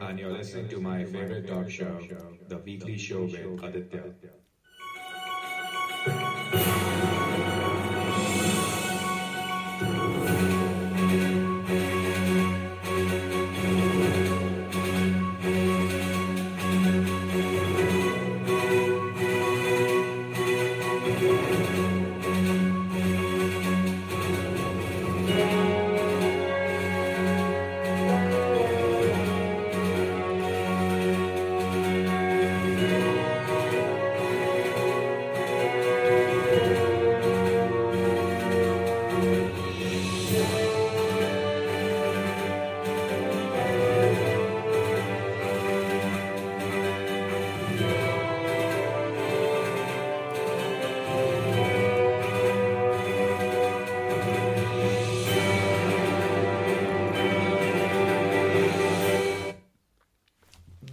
And you're listening to my favorite talk show, The Weekly Show with Aditya.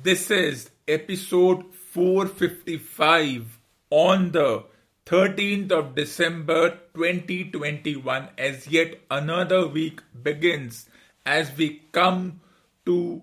This is episode 455 on the 13th of December 2021 as yet another week begins as we come to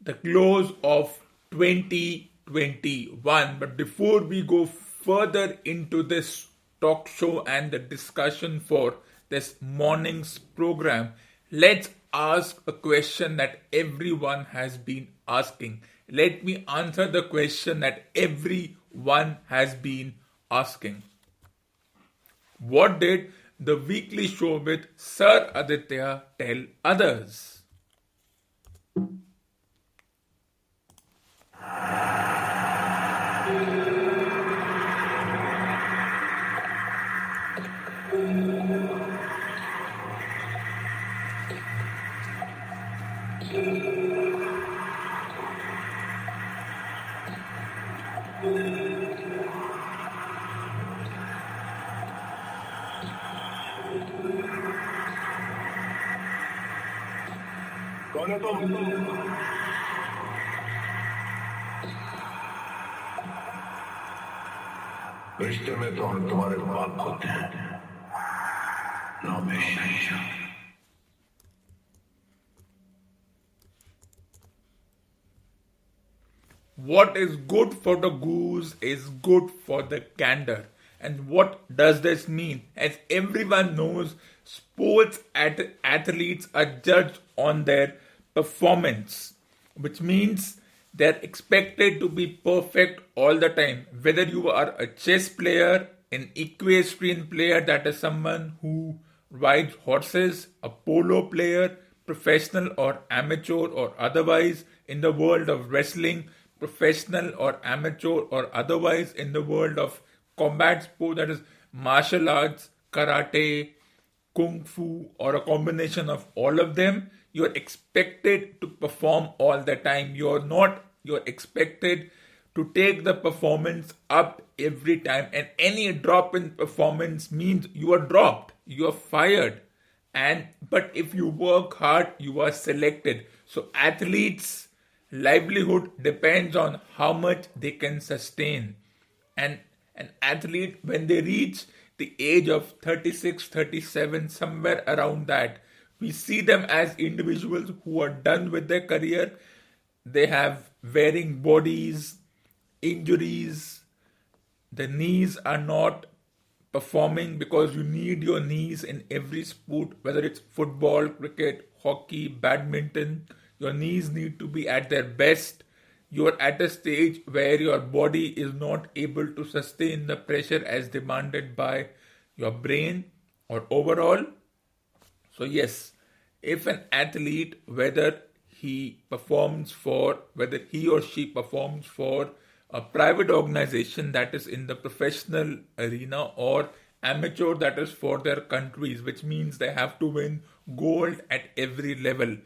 the close of 2021 but before we go further into this talk show and the discussion for this morning's program let's ask a question that everyone has been asking let me answer the question that everyone has been asking. What did the weekly show with Sir Aditya tell others? कौन है तुम रिश्ते में तो हम तुम्हारे बाप होते हैं ना मैं शहंशाह What is good for the goose is good for the gander. And what does this mean? As everyone knows, sports at- athletes are judged on their performance, which means they're expected to be perfect all the time. Whether you are a chess player, an equestrian player, that is someone who rides horses, a polo player, professional or amateur or otherwise in the world of wrestling, professional or amateur or otherwise in the world of combat sport, that is martial arts, karate, kung fu, or a combination of all of them, you're expected to perform all the time. You're not, you're expected to take the performance up every time, and any drop in performance means you are dropped, you are fired. And but if you work hard, you are selected. So athletes' livelihood depends on how much they can sustain. And an athlete, when they reach the age of 36, 37, somewhere around that, we see them as individuals who are done with their career. They have wearing bodies, injuries, the knees are not performing because you need your knees in every sport, whether it's football, cricket, hockey, badminton. Your knees need to be at their best. You're at a stage where your body is not able to sustain the pressure as demanded by your brain or overall. So, yes, if an athlete, whether he performs for, whether he or she performs for a private organization that is in the professional arena or amateur that is for their countries, which means they have to win gold at every level.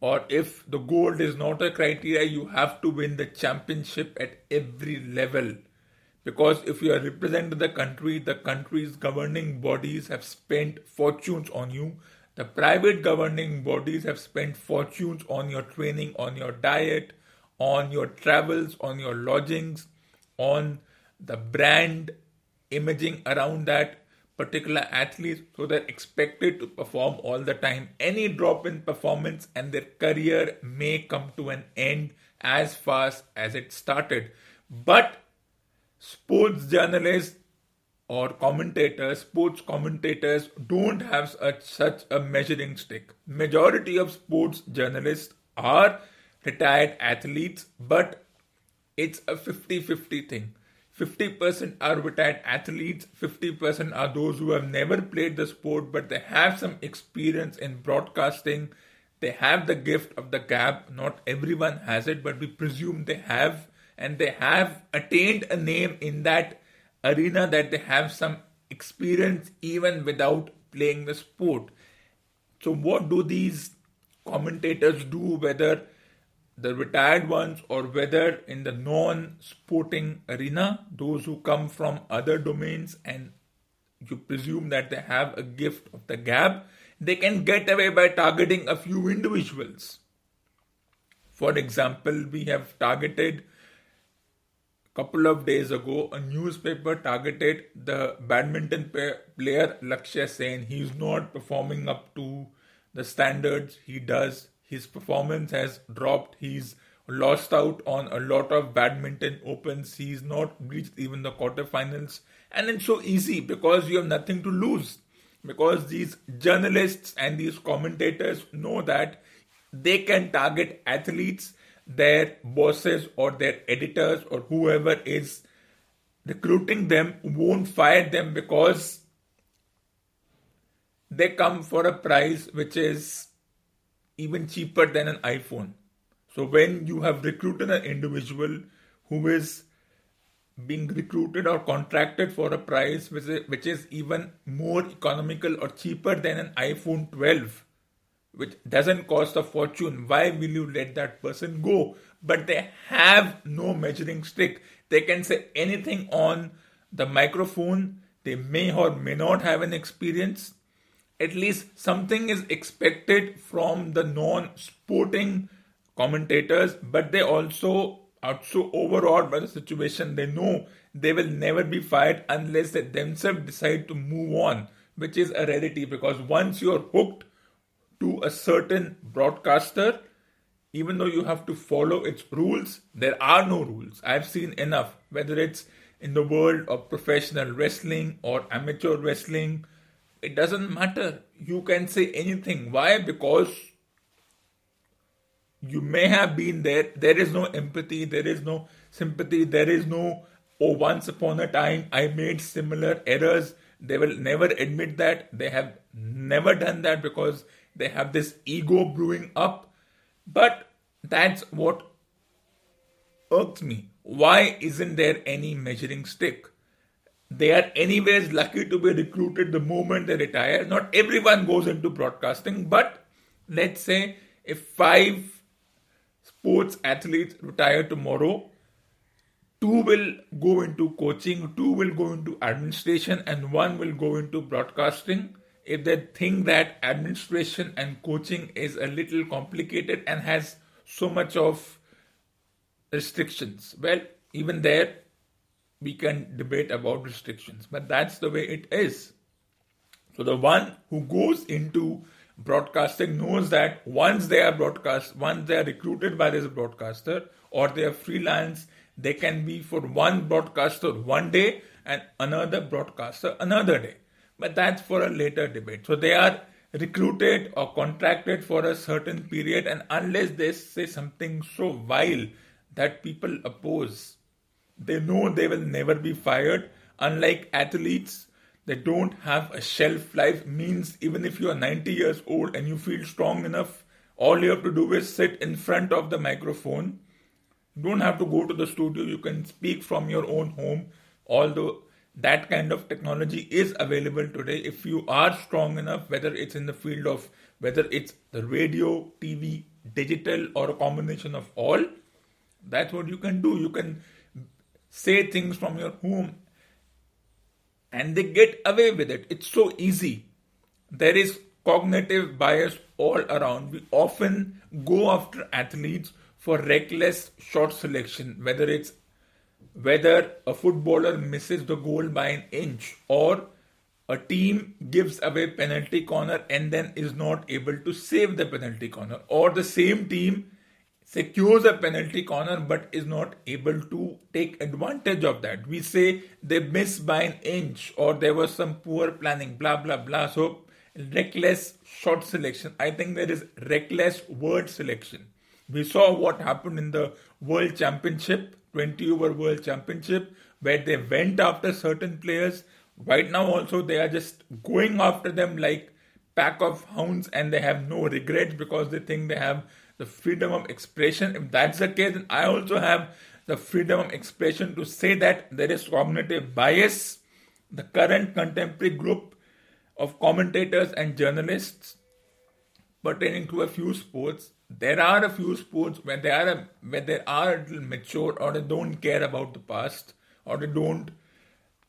Or if the gold is not a criteria, you have to win the championship at every level. Because if you are representing the country, the country's governing bodies have spent fortunes on you. The private governing bodies have spent fortunes on your training, on your diet, on your travels, on your lodgings, on the brand imaging around that. particular athlete so they're expected to perform all the time. Any drop in performance and their career may come to an end as fast as it started. But sports journalists or commentators, sports commentators don't have such, such a measuring stick. Majority of sports journalists are retired athletes, but it's a 50-50 thing. 50% are retired athletes, 50% are those who have never played the sport but they have some experience in broadcasting. They have the gift of the gab. Not everyone has it, but we presume they have, and they have attained a name in that arena that they have some experience even without playing the sport. So, what do these commentators do, whether the retired ones or whether in the non sporting arena, those who come from other domains and you presume that they have a gift of the gab, they can get away by targeting a few individuals. For example, we have targeted couple of days ago a newspaper targeted the badminton player Lakshya Sen. He's not performing up to the standards he does his performance has dropped. He's lost out on a lot of badminton opens. He's not reached even the quarterfinals. And it's so easy because you have nothing to lose. Because these journalists and these commentators know that they can target athletes, their bosses or their editors or whoever is recruiting them won't fire them because they come for a price which is even cheaper than an iPhone. So when you have recruited an individual who is being recruited or contracted for a price which is, which is even more economical or cheaper than an iPhone 12, which doesn't cost a fortune, why will you let that person go? But they have no measuring stick. They can say anything on the microphone. They may or may not have an experience at least something is expected from the non sporting commentators, but they also are so overawed by the situation, they know they will never be fired unless they themselves decide to move on, which is a rarity because once you're hooked to a certain broadcaster, even though you have to follow its rules, there are no rules. I've seen enough, whether it's in the world of professional wrestling or amateur wrestling it doesn't matter. You can say anything. Why? Because you may have been there. There is no empathy. There is no sympathy. There is no, oh, once upon a time I made similar errors. They will never admit that. They have never done that because they have this ego brewing up. But that's what irks me. Why isn't there any measuring stick? they are anyways lucky to be recruited the moment they retire. Not everyone goes into broadcasting, but let's say if five sports athletes retire tomorrow, two will go into coaching, two will go into administration, and one will go into broadcasting. If they think that administration and coaching is a little complicated and has so much of restrictions, well, even there we can debate about restrictions, but that's the way it is. So the one who goes into broadcasting knows that once they are broadcast, once they are recruited by this broadcaster or they are freelance, they can be for one broadcaster one day and another broadcaster another day. But that's for a later debate. So they are recruited or contracted for a certain period, and unless they say something so vile that people oppose, they know they will never be fired. Unlike athletes, they don't have a shelf life, means even if you are 90 years old and you feel strong enough, all you have to do is sit in front of the microphone. You don't have to go to the studio, you can speak from your own home, although that kind of technology is available today if you are strong enough whether it's in the field of whether it's the radio tv digital or a combination of all that's what you can do you can say things from your home and they get away with it. It's so easy. There is cognitive bias all around. We often go after athletes for reckless shot selection, whether it's whether a footballer misses the goal by an inch or a team gives away penalty corner and then is not able to save the penalty corner, or the same team secures a penalty corner but is not able to take advantage of that. We say they missed by an inch or there was some poor planning, blah blah blah. So reckless shot selection. I think there is reckless word selection. We saw what happened in the World Championship, 20 over World Championship, where they went after certain players Right now, also, they are just going after them like pack of hounds and they have no regrets because they think they have the freedom of expression. If that's the case, then I also have the freedom of expression to say that there is cognitive bias. The current contemporary group of commentators and journalists pertaining to a few sports, there are a few sports where they are a, where they are a little mature or they don't care about the past or they don't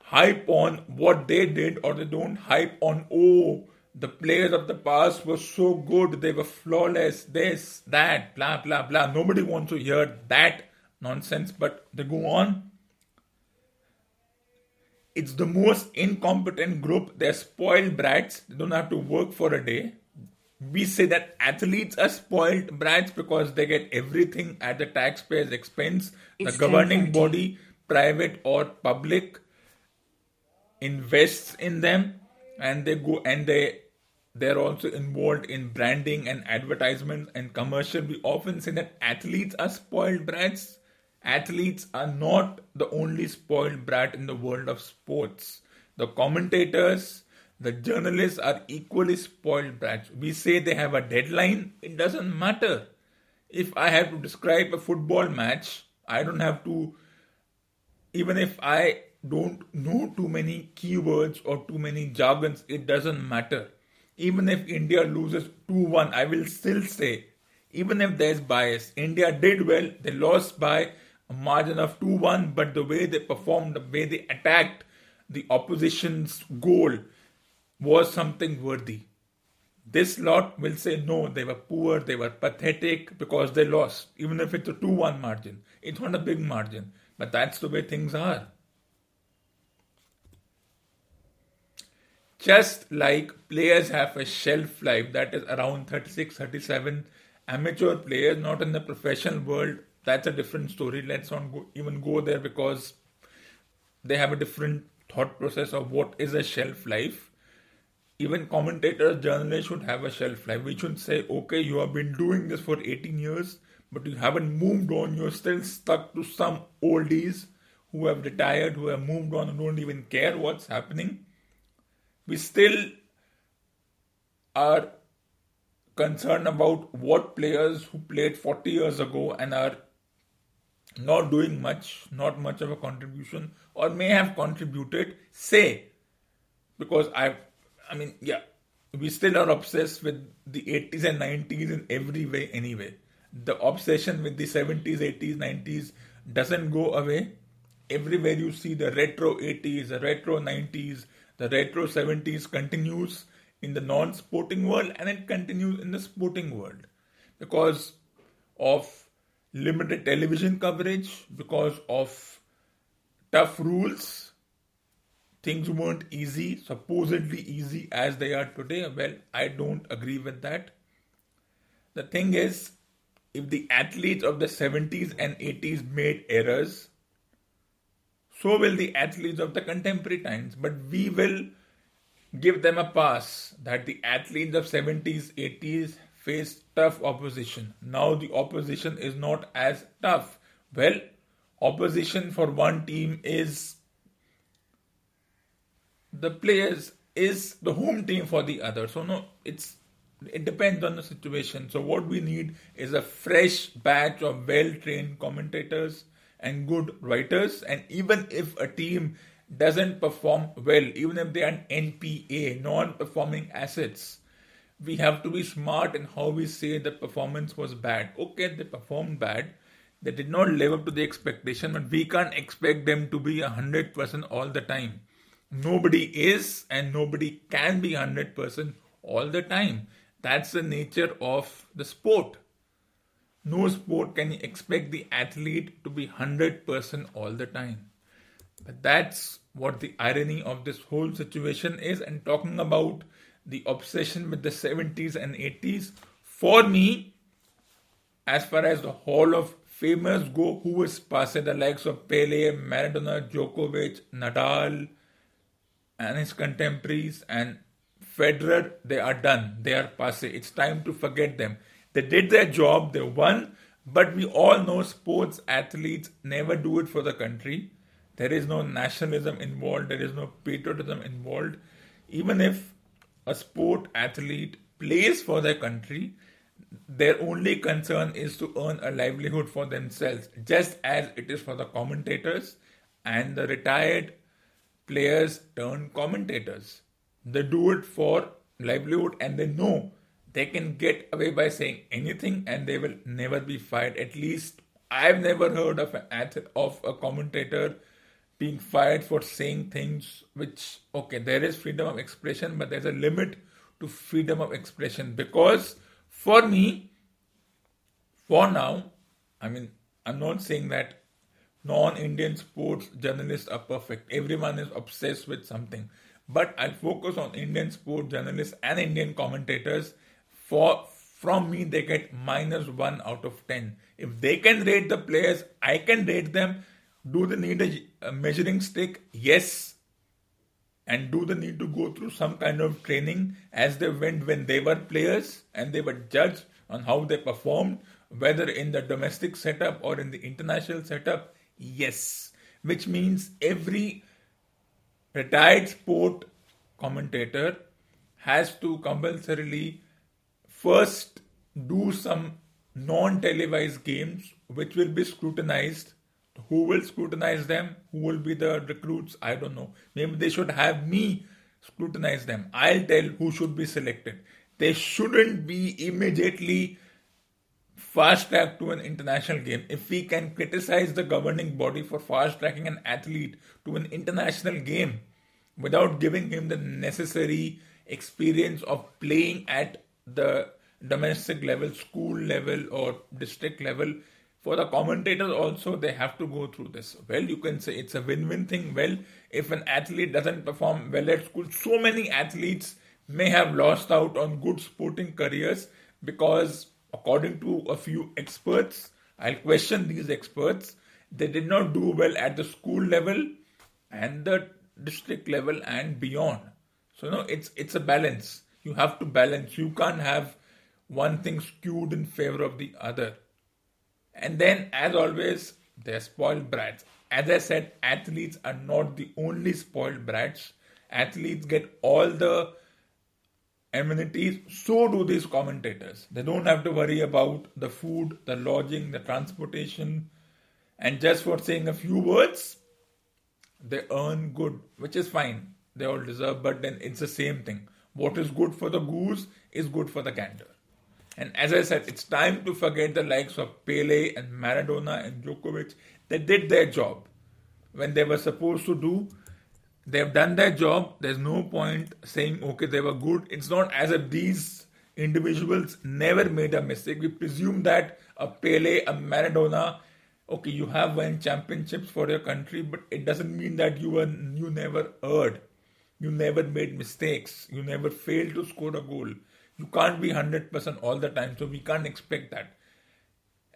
hype on what they did or they don't hype on, oh, the players of the past were so good, they were flawless, this, that, blah, blah, blah. Nobody wants to hear that nonsense, but they go on. It's the most incompetent group. They're spoiled brats. They don't have to work for a day. We say that athletes are spoiled brats because they get everything at the taxpayer's expense. It's the governing body, private or public, invests in them and they go and they they're also involved in branding and advertisement and commercial. We often say that athletes are spoiled brats athletes are not the only spoiled brat in the world of sports. The commentators the journalists are equally spoiled brats. We say they have a deadline. It doesn't matter. If i have to describe a football match i don't have to even if i don't know too many keywords or too many jargons, it doesn't matter. Even if India loses 2 1, I will still say, even if there's bias, India did well, they lost by a margin of 2 1, but the way they performed, the way they attacked the opposition's goal was something worthy. This lot will say no, they were poor, they were pathetic because they lost, even if it's a 2 1 margin. It's not a big margin, but that's the way things are. Just like players have a shelf life that is around 36, 37, amateur players, not in the professional world, that's a different story. Let's not go, even go there because they have a different thought process of what is a shelf life. Even commentators, journalists should have a shelf life. We should say, okay, you have been doing this for 18 years, but you haven't moved on. You're still stuck to some oldies who have retired, who have moved on and don't even care what's happening we still are concerned about what players who played 40 years ago and are not doing much, not much of a contribution, or may have contributed, say. Because I, I mean, yeah, we still are obsessed with the 80s and 90s in every way, anyway. The obsession with the 70s, 80s, 90s doesn't go away. Everywhere you see the retro 80s, the retro 90s, the retro 70s continues in the non sporting world and it continues in the sporting world because of limited television coverage, because of tough rules. Things weren't easy, supposedly easy as they are today. Well, I don't agree with that. The thing is, if the athletes of the 70s and 80s made errors, so will the athletes of the contemporary times. But we will give them a pass that the athletes of 70s, 80s faced tough opposition. Now the opposition is not as tough. Well, opposition for one team is the players is the home team for the other. So no, it's it depends on the situation. So what we need is a fresh batch of well-trained commentators and good writers. And even if a team doesn't perform well, even if they are an NPA, non performing assets, we have to be smart in how we say the performance was bad. Okay, they performed bad. They did not live up to the expectation, but we can't expect them to be 100% all the time. Nobody is and nobody can be 100% all the time. That's the nature of the sport no sport can expect the athlete to be 100% all the time. But that's what the irony of this whole situation is and talking about the obsession with the 70s and 80s. For me, as far as the Hall of Famers go, who is passé the likes of Pele, Maradona, Djokovic, Nadal, and his contemporaries, and Federer, they are done. They are passé. It's time to forget them. They did their job, they won, but we all know sports athletes never do it for the country. There is no nationalism involved, there is no patriotism involved. Even if a sport athlete plays for their country, their only concern is to earn a livelihood for themselves, just as it is for the commentators and the retired players turn commentators. They do it for livelihood and they know they can get away by saying anything and they will never be fired. At least I've never heard of an of a commentator being fired for saying things which okay there is freedom of expression but there's a limit to freedom of expression because for me for now i mean i'm not saying that non-indian sports journalists are perfect everyone is obsessed with something but i'll focus on indian sports journalists and indian commentators for from me they get minus 1 out of 10 if they can rate the players i can rate them do they need a measuring stick? Yes. And do they need to go through some kind of training as they went when they were players and they were judged on how they performed, whether in the domestic setup or in the international setup? Yes. Which means every retired sport commentator has to compulsorily first do some non televised games which will be scrutinized who will scrutinize them? Who will be the recruits? I don't know. Maybe they should have me scrutinize them. I'll tell who should be selected. They shouldn't be immediately fast track to an international game. If we can criticize the governing body for fast tracking an athlete to an international game without giving him the necessary experience of playing at the domestic level, school level, or district level, for the commentators also they have to go through this well you can say it's a win-win thing well if an athlete doesn't perform well at school so many athletes may have lost out on good sporting careers because according to a few experts i'll question these experts they did not do well at the school level and the district level and beyond so no it's it's a balance you have to balance you can't have one thing skewed in favor of the other and then, as always, they're spoiled brats. As I said, athletes are not the only spoiled brats. Athletes get all the amenities, so do these commentators. They don't have to worry about the food, the lodging, the transportation, and just for saying a few words, they earn good, which is fine. They all deserve, but then it's the same thing. What is good for the goose is good for the gander. And as I said, it's time to forget the likes of Pele and Maradona and Djokovic. They did their job when they were supposed to do. They've done their job. There's no point saying, okay, they were good. It's not as if these individuals never made a mistake. We presume that a Pele, a Maradona, okay, you have won championships for your country, but it doesn't mean that you were you never erred. You never made mistakes. You never failed to score a goal. You can't be 100% all the time, so we can't expect that.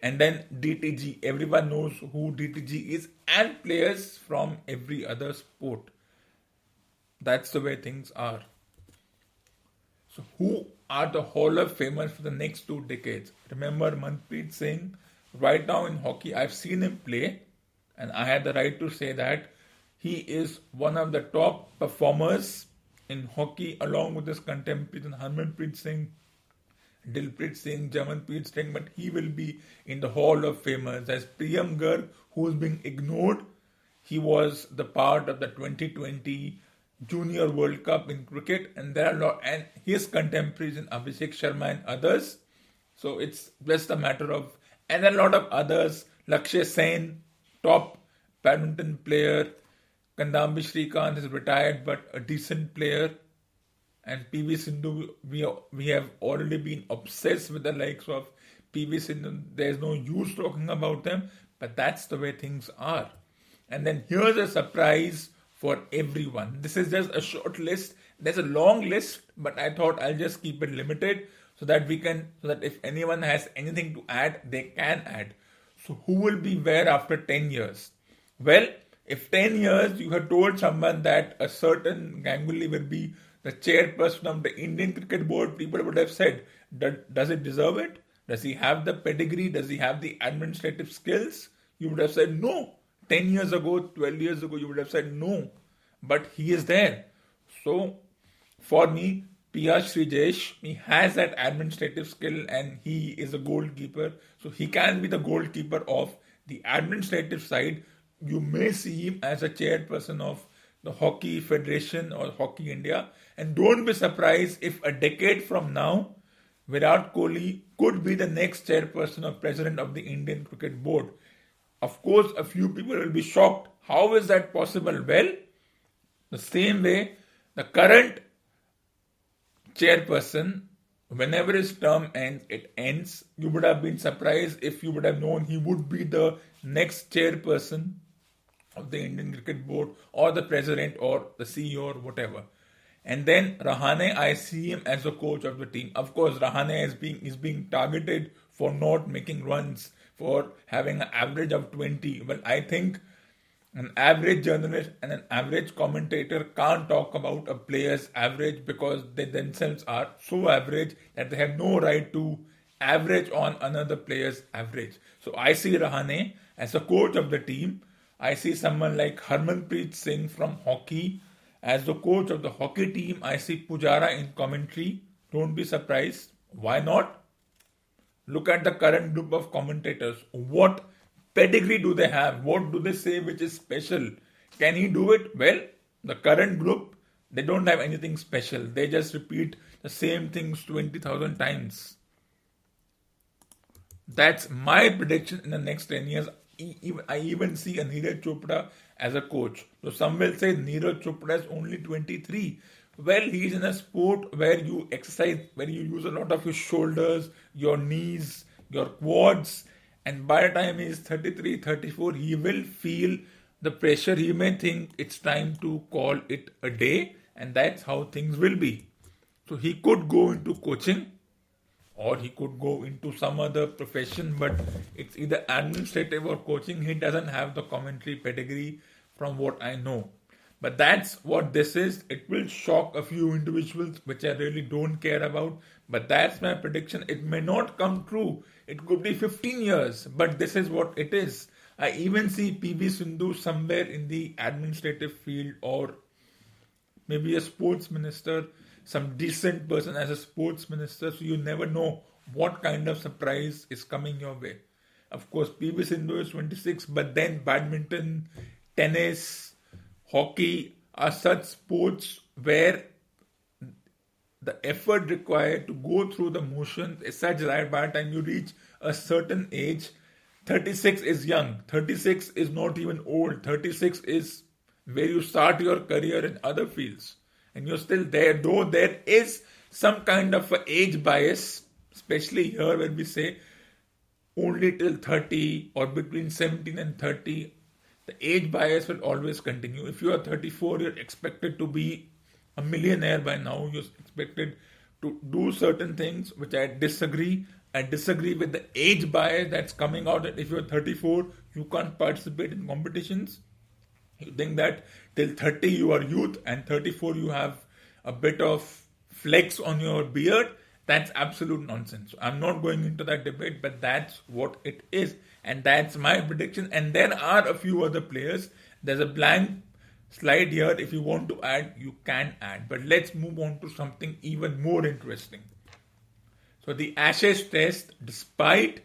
And then DTG, everyone knows who DTG is, and players from every other sport. That's the way things are. So, who are the Hall of Famers for the next two decades? Remember Manpreet Singh? Right now in hockey, I've seen him play, and I had the right to say that he is one of the top performers in hockey along with his contemporaries Harmanpreet Singh, Dilpreet Singh, Jarmanpreet Singh, but he will be in the Hall of Famers. As Priyam Garg, who's being ignored, he was the part of the 2020 Junior World Cup in cricket, and there are a lot, and his contemporaries in Abhishek Sharma and others. So it's just a matter of, and a lot of others, Lakshya Sen, top badminton player, Kidambi Srikanth is retired but a decent player. And PV Sindhu, we, we have already been obsessed with the likes of PV Sindhu. There's no use talking about them, but that's the way things are. And then here's a surprise for everyone. This is just a short list. There's a long list, but I thought I'll just keep it limited so that we can, so that if anyone has anything to add, they can add. So, who will be where after 10 years? Well, if 10 years you had told someone that a certain Ganguly will be the chairperson of the Indian Cricket Board, people would have said, Does it deserve it? Does he have the pedigree? Does he have the administrative skills? You would have said no. 10 years ago, 12 years ago, you would have said no. But he is there. So, for me, PR Sreejesh, he has that administrative skill and he is a goalkeeper. So, he can be the goalkeeper of the administrative side. You may see him as a chairperson of the Hockey Federation or Hockey India. And don't be surprised if a decade from now, Virat Kohli could be the next chairperson or president of the Indian Cricket Board. Of course, a few people will be shocked. How is that possible? Well, the same way, the current chairperson, whenever his term ends, it ends. You would have been surprised if you would have known he would be the next chairperson of the Indian Cricket Board or the president or the CEO or whatever. And then Rahane, I see him as the coach of the team. Of course, Rahane is being is being targeted for not making runs, for having an average of 20. Well, I think an average journalist and an average commentator can't talk about a player's average because they themselves are so average that they have no right to average on another player's average. So I see Rahane as a coach of the team. I see someone like Harmanpreet Singh from hockey as the coach of the hockey team, I see Pujara in commentary. Don't be surprised. Why not? Look at the current group of commentators. What pedigree do they have? What do they say which is special? Can he do it? Well, the current group, they don't have anything special. They just repeat the same things 20,000 times. That's my prediction in the next 10 years. I even see a Neeraj Chopra as a coach. So some will say Neeraj Chopra is only 23. Well, he's in a sport where you exercise, where you use a lot of your shoulders, your knees, your quads, and by the time he's 33, 34, he will feel the pressure. He may think it's time to call it a day, and that's how things will be. So he could go into coaching or he could go into some other profession, but it's either administrative or coaching. He doesn't have the commentary pedigree from what I know. But that's what this is. It will shock a few individuals, which I really don't care about. But that's my prediction. It may not come true. It could be 15 years, but this is what it is. I even see PV Sindhu somewhere in the administrative field or maybe a sports minister some decent person as a sports minister, so you never know what kind of surprise is coming your way. Of course, PV Sindhu is 26, but then badminton, tennis, hockey are such sports where the effort required to go through the motions is such that by the time you reach a certain age, 36 is young, 36 is not even old, 36 is where you start your career in other fields. And you're still there, though there is some kind of age bias, especially here when we say only till 30 or between 17 and 30, the age bias will always continue. If you are 34, you're expected to be a millionaire by now. You're expected to do certain things which I disagree. I disagree with the age bias that's coming out that if you're 34, you can't participate in competitions. You think that till 30 you are youth and 34 you have a bit of flex on your beard. That's absolute nonsense. I'm not going into that debate, but that's what it is. And that's my prediction. And there are a few other players. There's a blank slide here. If you want to add, you can add. But let's move on to something even more interesting. So, the Ashes test, despite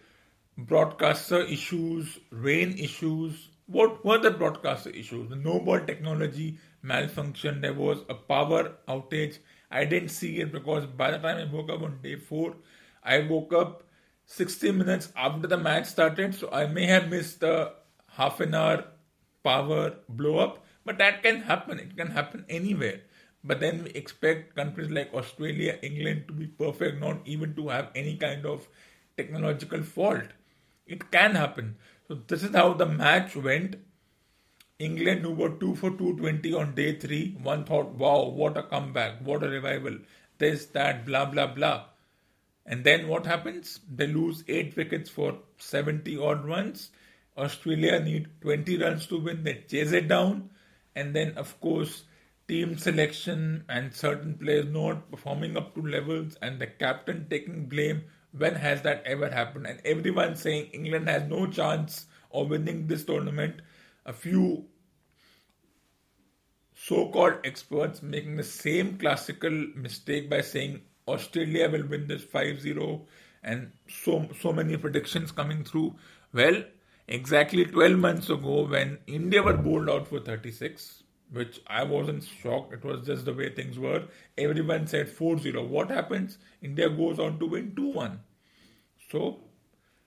broadcaster issues, rain issues, what were the broadcaster issues? The no ball technology malfunction. There was a power outage. I didn't see it because by the time I woke up on day four, I woke up 60 minutes after the match started. So I may have missed the half an hour power blow up. But that can happen. It can happen anywhere. But then we expect countries like Australia, England to be perfect, not even to have any kind of technological fault. It can happen. So this is how the match went. England who were 2 for 220 on day 3, one thought, wow, what a comeback, what a revival, this, that, blah, blah, blah. And then what happens? They lose 8 wickets for 70 odd runs. Australia need 20 runs to win, they chase it down. And then, of course, team selection and certain players not performing up to levels and the captain taking blame. When has that ever happened? And everyone saying England has no chance of winning this tournament. A few so called experts making the same classical mistake by saying Australia will win this 5 0 and so, so many predictions coming through. Well, exactly 12 months ago, when India were bowled out for 36, which I wasn't shocked. It was just the way things were. Everyone said 4 0. What happens? India goes on to win 2 1. So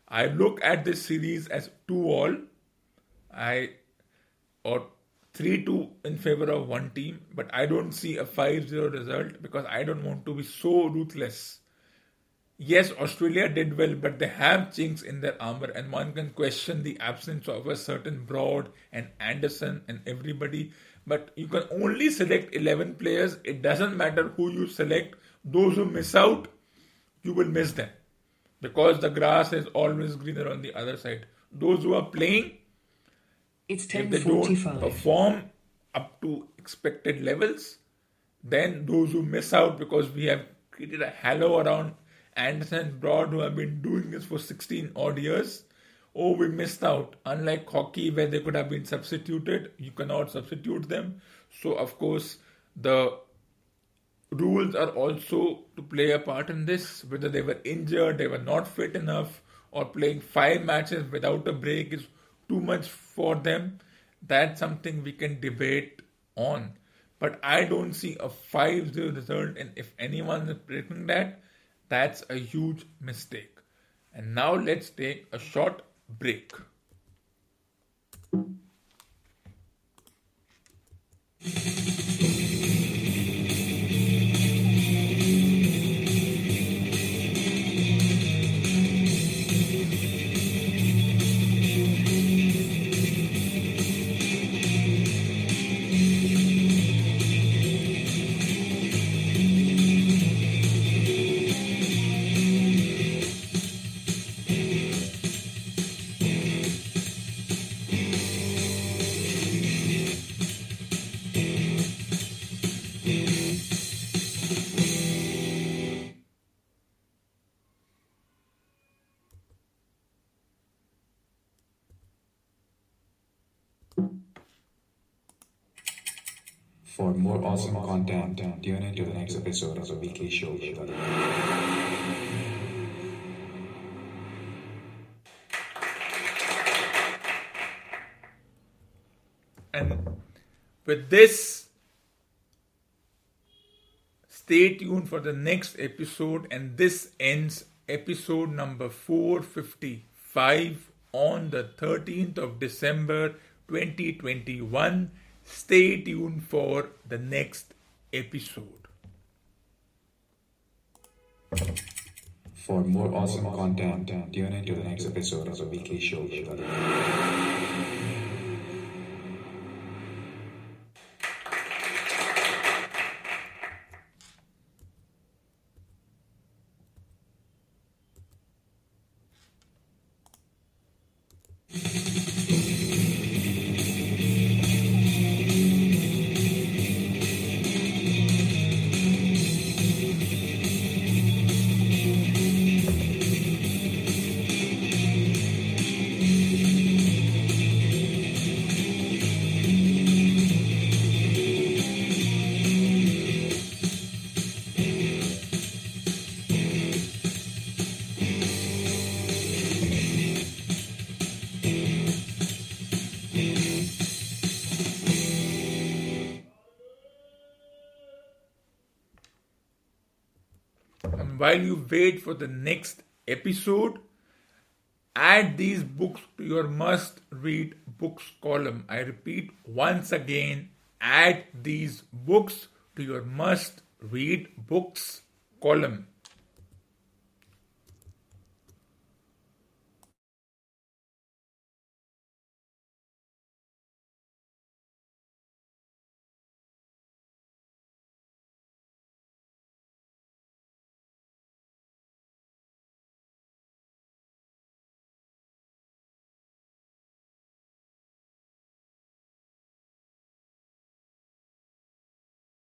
I look at this series as 2 all. I or 3 2 in favor of one team, but I don't see a 5 0 result because I don't want to be so ruthless. Yes, Australia did well, but they have chinks in their armor, and one can question the absence of a certain Broad and Anderson and everybody but you can only select 11 players. It doesn't matter who you select. Those who miss out, you will miss them because the grass is always greener on the other side. Those who are playing, it's if they don't perform up to expected levels, then those who miss out because we have created a halo around Anderson Broad who have been doing this for 16 odd years oh, we missed out. Unlike hockey, where they could have been substituted, you cannot substitute them. So, of course, the rules are also to play a part in this. Whether they were injured, they were not fit enough, or playing five matches without a break is too much for them. That's something we can debate on. But I don't see a 5 0 result, and if anyone is predicting that, that's a huge mistake. And now let's take a short break. with this, stay tuned for the next episode. And this ends episode number 455 on the 13th of December 2021. Stay tuned for the next episode. For more awesome content, tune in to the next episode of the weekly show. While you wait for the next episode, add these books to your must read books column. I repeat once again, add these books to your must read books column.